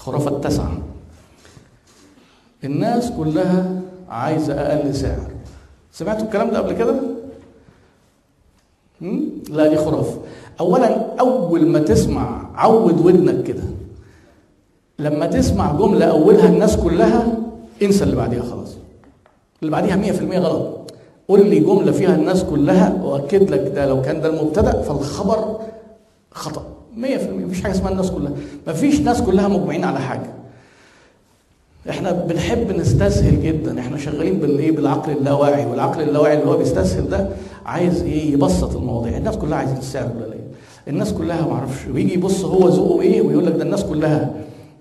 الخرافة التاسعة الناس كلها عايزة أقل سعر. سمعتوا الكلام ده قبل كده؟ لا دي خرافة. أولا أول ما تسمع عود ودنك كده. لما تسمع جملة أولها الناس كلها انسى اللي بعديها خلاص. اللي بعديها 100% غلط. قول لي جملة فيها الناس كلها وأكد لك ده لو كان ده المبتدأ فالخبر خطأ. 100% مفيش حاجة اسمها الناس كلها. مفيش ناس كلها مجمعين على حاجة. إحنا بنحب نستسهل جدا. إحنا شغالين بالايه بالعقل اللاواعي. والعقل اللاواعي اللي هو بيستسهل ده عايز إيه؟ يبسط المواضيع. الناس كلها عايزين السعر القليل الناس كلها ما أعرفش. ويجي يبص هو ذوقه إيه ويقول لك ده الناس كلها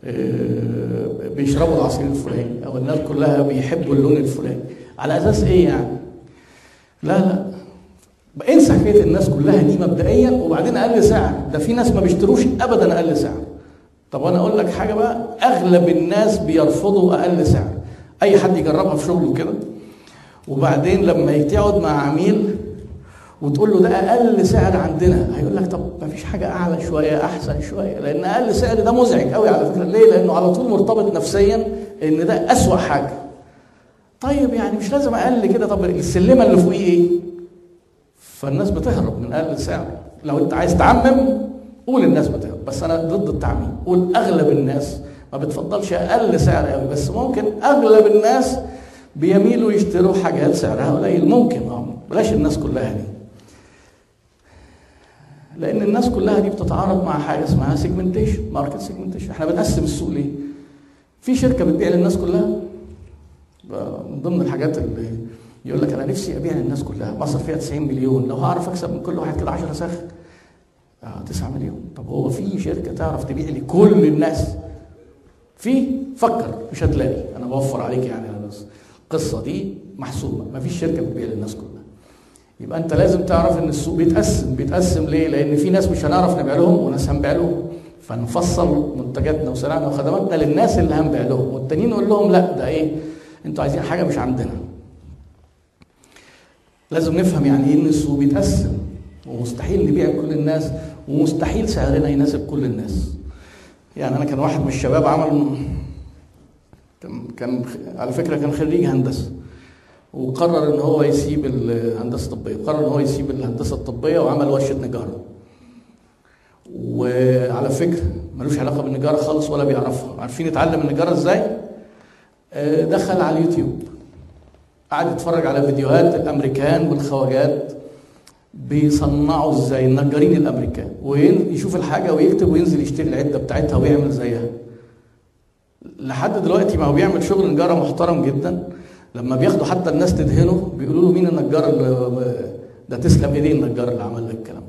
آه بيشربوا العصير الفلاني أو الناس كلها بيحبوا اللون الفلاني. على أساس إيه يعني؟ لا لا. انسى حكايه الناس كلها دي مبدئيا وبعدين أقل سعر ده في ناس ما بيشتروش ابدا أقل سعر طب أنا أقول لك حاجة بقى أغلب الناس بيرفضوا أقل سعر أي حد يجربها في شغله كده. وبعدين لما يقعد مع عميل وتقول له ده أقل سعر عندنا هيقول لك طب ما فيش حاجة أعلى شوية أحسن شوية. لأن أقل سعر ده مزعج قوي على فكرة. ليه؟ لأنه على طول مرتبط نفسيا إن ده أسوأ حاجة. طيب يعني مش لازم أقل كده. طب السلمة اللي فوقيه إيه؟ فالناس بتهرب من أقل سعر لو انت عايز تعمم قول الناس بتهرب. بس أنا ضد التعميم. قول أغلب الناس ما بتفضلش أقل سعر قوي بس ممكن أغلب الناس بيميلوا يشتروا حاجات سعرها قليل. ممكن آه بلاش الناس كلها دي. لأن الناس كلها دي بتتعارض مع حاجة اسمها segmentation market segmentation إحنا بنقسم السوق ليه؟ في شركة بتبيع للناس كلها؟ من ضمن الحاجات اللي يقول لك أنا نفسي أبيع للناس كلها مصر فيها 90 مليون لو هعرف أكسب من كل واحد كده 10 ساخ؟ آه 9 مليون. طب هو في شركة تعرف تبيع لكل الناس؟ في؟ فكر مش هتلاقي أنا بوفر عليك يعني القصة دي محسوبه ما فيش شركة بتبيع للناس كلها. يبقى أنت لازم تعرف إن السوق بيتقسم. بيتقسم ليه؟ لأن في ناس مش هنعرف نبيع لهم وناس هنبيع لهم. فنفصل منتجاتنا وسلعنا وخدماتنا للناس اللي هنبيع لهم. والتانيين نقول لهم لا ده إيه؟ أنتوا عايزين حاجة مش عندنا. لازم نفهم يعني إيه السوق بيتقسم ومستحيل نبيع لكل الناس ومستحيل سعرنا يناسب كل الناس. يعني أنا كان واحد من الشباب عمل كان كان على فكرة كان خريج هندسة وقرر إن هو يسيب الهندسة الطبية قرر إن هو يسيب الهندسة الطبية وعمل ورشة نجارة. وعلى فكرة ملوش علاقة بالنجارة خالص ولا بيعرفها. عارفين يتعلم النجارة إزاي؟ دخل على اليوتيوب. قعد يتفرج على فيديوهات الأمريكان والخواجات بيصنعوا إزاي النجارين الأمريكان ويشوف الحاجة ويكتب وينزل يشتري العدة بتاعتها ويعمل زيها. لحد دلوقتي ما هو بيعمل شغل نجارة محترم جدا. لما بياخدوا حتى الناس تدهنه بيقولوا له مين النجار اللي ده تسلم إيديه النجار اللي عمل لك الكلام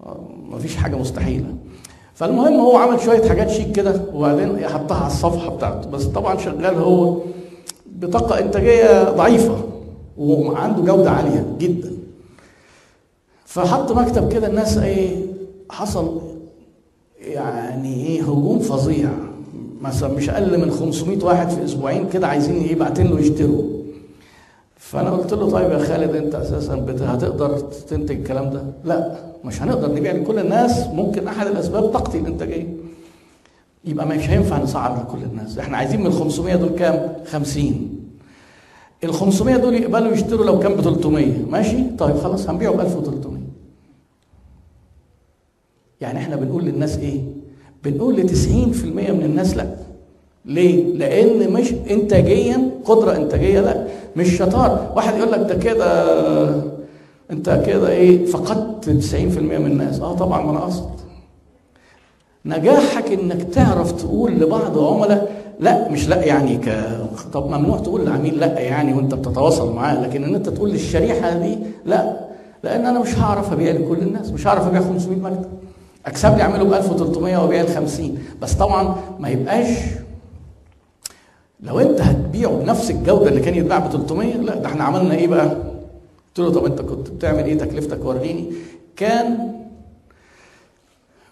ده. مفيش حاجة مستحيلة. فالمهم هو عمل شوية حاجات شيك كده وبعدين حطها على الصفحة بتاعته. بس طبعا شغال هو بطاقة إنتاجية ضعيفة وعنده جودة عالية جدا. فحط مكتب كده الناس إيه حصل يعني إيه هجوم فظيع. مثلا مش أقل من 500 واحد في أسبوعين كده عايزين باعتين له يشتروا. فأنا قلت له طيب يا خالد أنت أساسا هتقدر تنتج الكلام ده؟ لا مش هنقدر نبيع لكل الناس ممكن أحد الأسباب طاقتي الإنتاجية. يبقى مش هينفع نسعر لكل الناس. إحنا عايزين من ال 500 دول كام؟ 50 ال 500 دول يقبلوا يشتروا لو كان ب 300 ماشي؟ طيب خلاص هنبيعه ب 1300 يعني إحنا بنقول للناس إيه؟ بنقول ل 90% من الناس لا. ليه؟ لأن مش إنتاجيا قدرة إنتاجية لا. مش شطار، واحد يقول لك ده كده أنت كده إيه فقدت 90% من الناس، أه طبعا ما أنا قصد. نجاحك إنك تعرف تقول لبعض عملاء لا مش لا يعني ك طب ممنوع تقول لعميل لا يعني وأنت بتتواصل معاه، لكن إن أنت تقول للشريحة دي لا لأن أنا مش هعرف أبيع لكل الناس، مش هعرف أبيع 500 مكتب. أكسب لي اعمله ب 1300 وأبيع ال 50 بس طبعا ما يبقاش لو أنت هتبيعه بنفس الجودة اللي كان يتباع ب 300 لا ده إحنا عملنا إيه بقى؟ قلت له طب أنت كنت بتعمل إيه تكلفتك وريني كان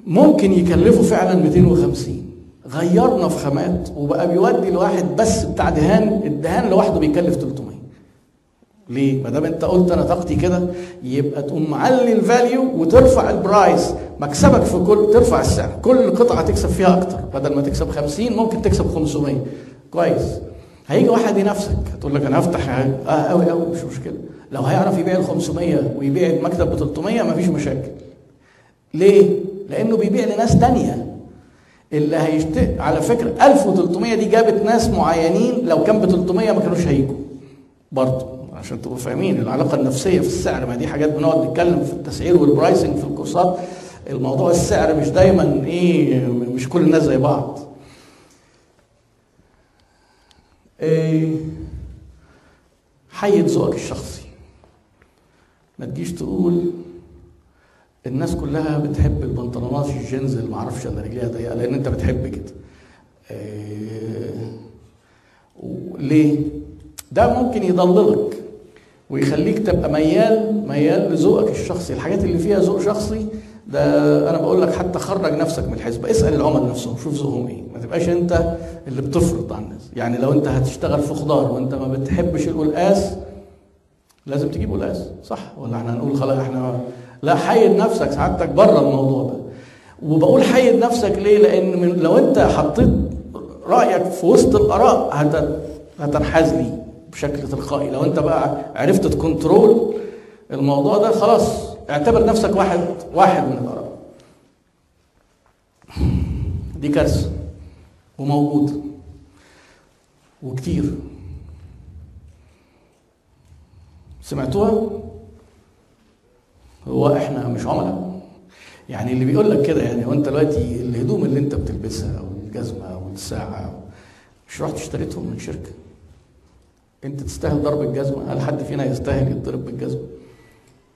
ممكن يكلفه فعلا 250 غيرنا في خامات وبقى بيودي الواحد بس بتاع دهان الدهان لوحده بيكلف 300 ليه؟ ما دام انت قلت أنا طاقتي كده يبقى تقوم معلي ال value وترفع ال price. مكسبك في كل ترفع السعر. كل قطعة تكسب فيها أكتر. بدل ما تكسب 50 ممكن تكسب 500 كويس. هيجي واحد ينافسك. هتقول لك أنا هفتح قوي قوي مش مشكلة. لو هيعرف يبيع ال 500 ويبيع المكتب ب 300 مفيش مشاكل. ليه؟ لأنه بيبيع لناس تانية. اللي هيشتري على فكرة 1300 دي جابت ناس معينين لو كان ب 300 ما كانوش هيجوا. برضه عشان تبقوا فاهمين العلاقة النفسية في السعر. ما دي حاجات بنقعد نتكلم في التسعير وال pricing في الكورسات الموضوع السعر مش دايما إيه مش كل الناس زي بعض. إيه حيد ذوقك الشخصي. ما تجيش تقول الناس كلها بتحب البنطلونات الجينز اللي معرفش الا رجليها ضيقة لأن انت بتحب كده. إيه ليه؟ ده ممكن يضللك ويخليك تبقى ميال ميال لذوقك الشخصي. الحاجات اللي فيها ذوق شخصي ده أنا بقول لك حتى خرج نفسك من الحسبة. اسأل العملاء نفسهم شوف ذوقهم إيه. ما تبقاش أنت اللي بتفرض على الناس. يعني لو أنت هتشتغل في خضار وأنت ما بتحبش القلقاس لازم تجيب قلقاس. صح ولا إحنا هنقول خلاص إحنا لا حيد نفسك سعادتك بره الموضوع ده. وبقول حيد نفسك ليه؟ لأن من لو أنت حطيت رأيك في وسط الآراء هتنحاز لي بشكل تلقائي. لو أنت بقى عرفت تكنترول الموضوع ده خلاص اعتبر نفسك واحد واحد من الآراء. دي كارثة. وموجوده وكتير. سمعتوها؟ هو إحنا مش عملاء. يعني اللي بيقول لك كده يعني هو أنت دلوقتي الهدوم اللي أنت بتلبسها أو الجزمة أو الساعة مش رحت اشتريتهم من شركة؟ أنت تستاهل ضرب الجزمة؟ هل حد فينا يستاهل يتضرب بالجزمة؟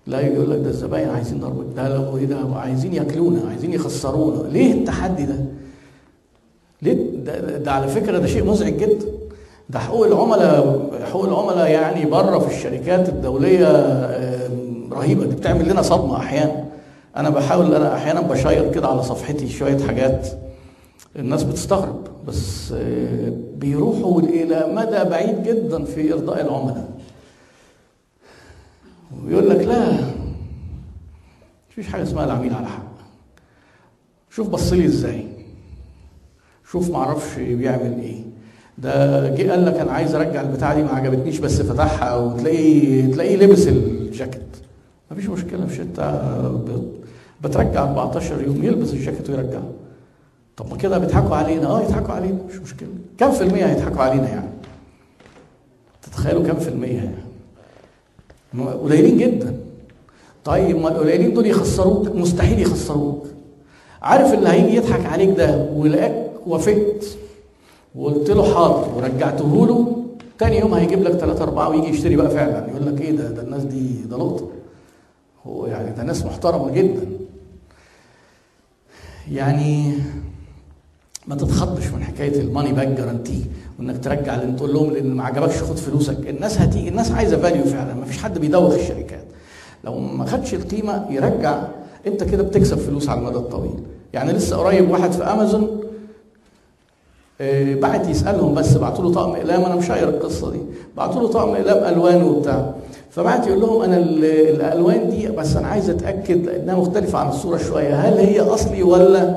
لا يقول لك ده الزباين عايزين ضرب ده لو إيه ده؟ عايزين ياكلونا عايزين يخسرونا. ليه التحدي ده؟ ليه؟ ده, ده على فكرة ده شيء مزعج جدا. ده حقوق العملاء حقوق العملاء يعني بره في الشركات الدولية رهيبة. دي بتعمل لنا صدمة أحيانا. أنا بحاول أنا أحيانا بشير كده على صفحتي شوية حاجات الناس بتستغرب بس بيروحوا إلى مدى بعيد جدا في إرضاء العملاء. ويقول لك لا مفيش حاجة اسمها العميل على حق. شوف بص لي إزاي. شوف معرفش بيعمل إيه. ده جه قال لك أنا عايز أرجع البتاعة دي ما عجبتنيش بس فتحها وتلاقيه تلاقيه لبس الجاكيت. مفيش مشكلة مش انت بترجع 14 يوم يلبس الجاكيت ويرجعه طب ما كده بيضحكوا علينا. آه يضحكوا علينا مش مشكلة. كم في المية هيضحكوا علينا يعني؟ تتخيلوا كم في المية يعني؟ قليلين جدا. طيب ما القليلين دول يخسروك؟ مستحيل يخسروك. عارف اللي هيجي يضحك عليك ده؟ ويلاقيك وافقت. وقلت له حاضر ورجعته له تاني يوم هيجيب لك ثلاثة أربعة ويجي يشتري بقى فعلا. يقول لك إيه ده؟ ده الناس دي ده لقطة هو يعني ده ناس محترمة جدا. يعني ما تتخضش من حكاية ال money back guarantee وإنك ترجع اللي تقول لهم لأن ما عجبكش خد فلوسك. الناس هتيجي الناس عايزة value فعلا. ما فيش حد بيدوخ الشركات. لو ما خدش القيمة يرجع أنت كده بتكسب فلوس على المدى الطويل. يعني لسه قريب واحد في امازون بعت يسألهم بس بعتوا له طقم إقلام أنا مشاير القصة دي. بعتوا له طقم إقلام ألوان وبتاع. فبعت يقول لهم أنا الألوان دي بس أنا عايز أتأكد انها مختلفة عن الصورة شوية. هل هي أصلي ولا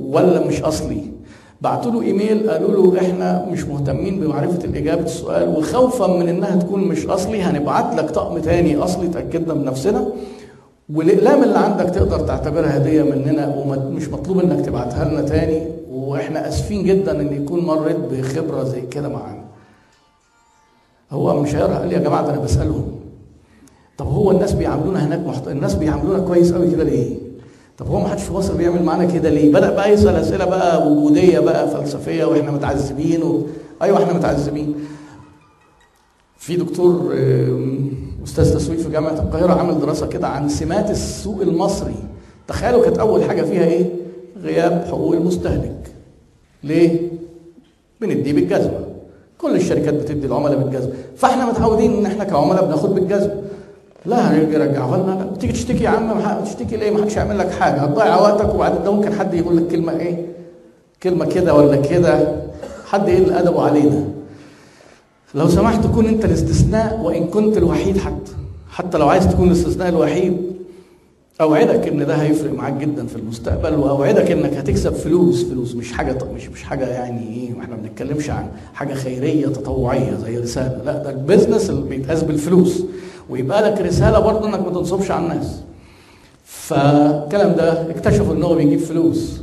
ولا مش أصلي؟ بعتوا له إيميل قالوا له إحنا مش مهتمين بمعرفة الإجابة السؤال وخوفا من إنها تكون مش أصلي. هنبعت لك طقم تاني أصلي تأكدنا بنفسنا. والاقلام اللي عندك تقدر تعتبرها هدية مننا ومش مطلوب إنك تبعتها لنا تاني. وإحنا آسفين جدا إن يكون مريت بخبرة زي كده معانا. هو مش هيقرأ قال لي يا جماعة ده أنا بسالهم طب هو الناس بيعاملونا هناك محت... الناس بيعاملونا كويس قوي كده ليه؟ طب هو ما حدش في مصر بيعمل معانا كده ليه؟ بدأ بقى يسأل أسئلة بقى وجودية بقى فلسفية وإحنا متعذبين و... أيوه إحنا متعذبين. في دكتور أستاذ تسويق في جامعة القاهرة عمل دراسة كده عن سمات السوق المصري. تخيلوا كانت أول حاجة فيها إيه؟ غياب حقوق المستهلك. ليه؟ بنديه بالجزمة. كل الشركات بتدي العملاء بالجزمه، فاحنا متعودين إن إحنا كعملاء بناخد بالجزمه. لا يرجعها لنا تيجي تشتكي يا عم تشتكي ليه؟ ما حدش يعمل لك حاجة. هتضيع وقتك وبعدين ده ممكن حد يقول لك كلمة إيه؟ كلمة كده ولا كده. حد يقل أدبه علينا. لو سمحت كون أنت الاستثناء وإن كنت الوحيد حتى. حتى لو عايز تكون الاستثناء الوحيد. أوعدك إن ده هيفرق معاك جدا في المستقبل وأوعدك إنك هتكسب فلوس فلوس مش حاجة مش مش حاجة يعني إيه إحنا ما بنتكلمش عن حاجة خيرية تطوعية زي رسالة لا ده البيزنس اللي بيتقاس بالفلوس ويبقى لك رسالة برضه إنك ما تنصبش على الناس. فالكلام ده اكتشفوا إن هو بيجيب فلوس.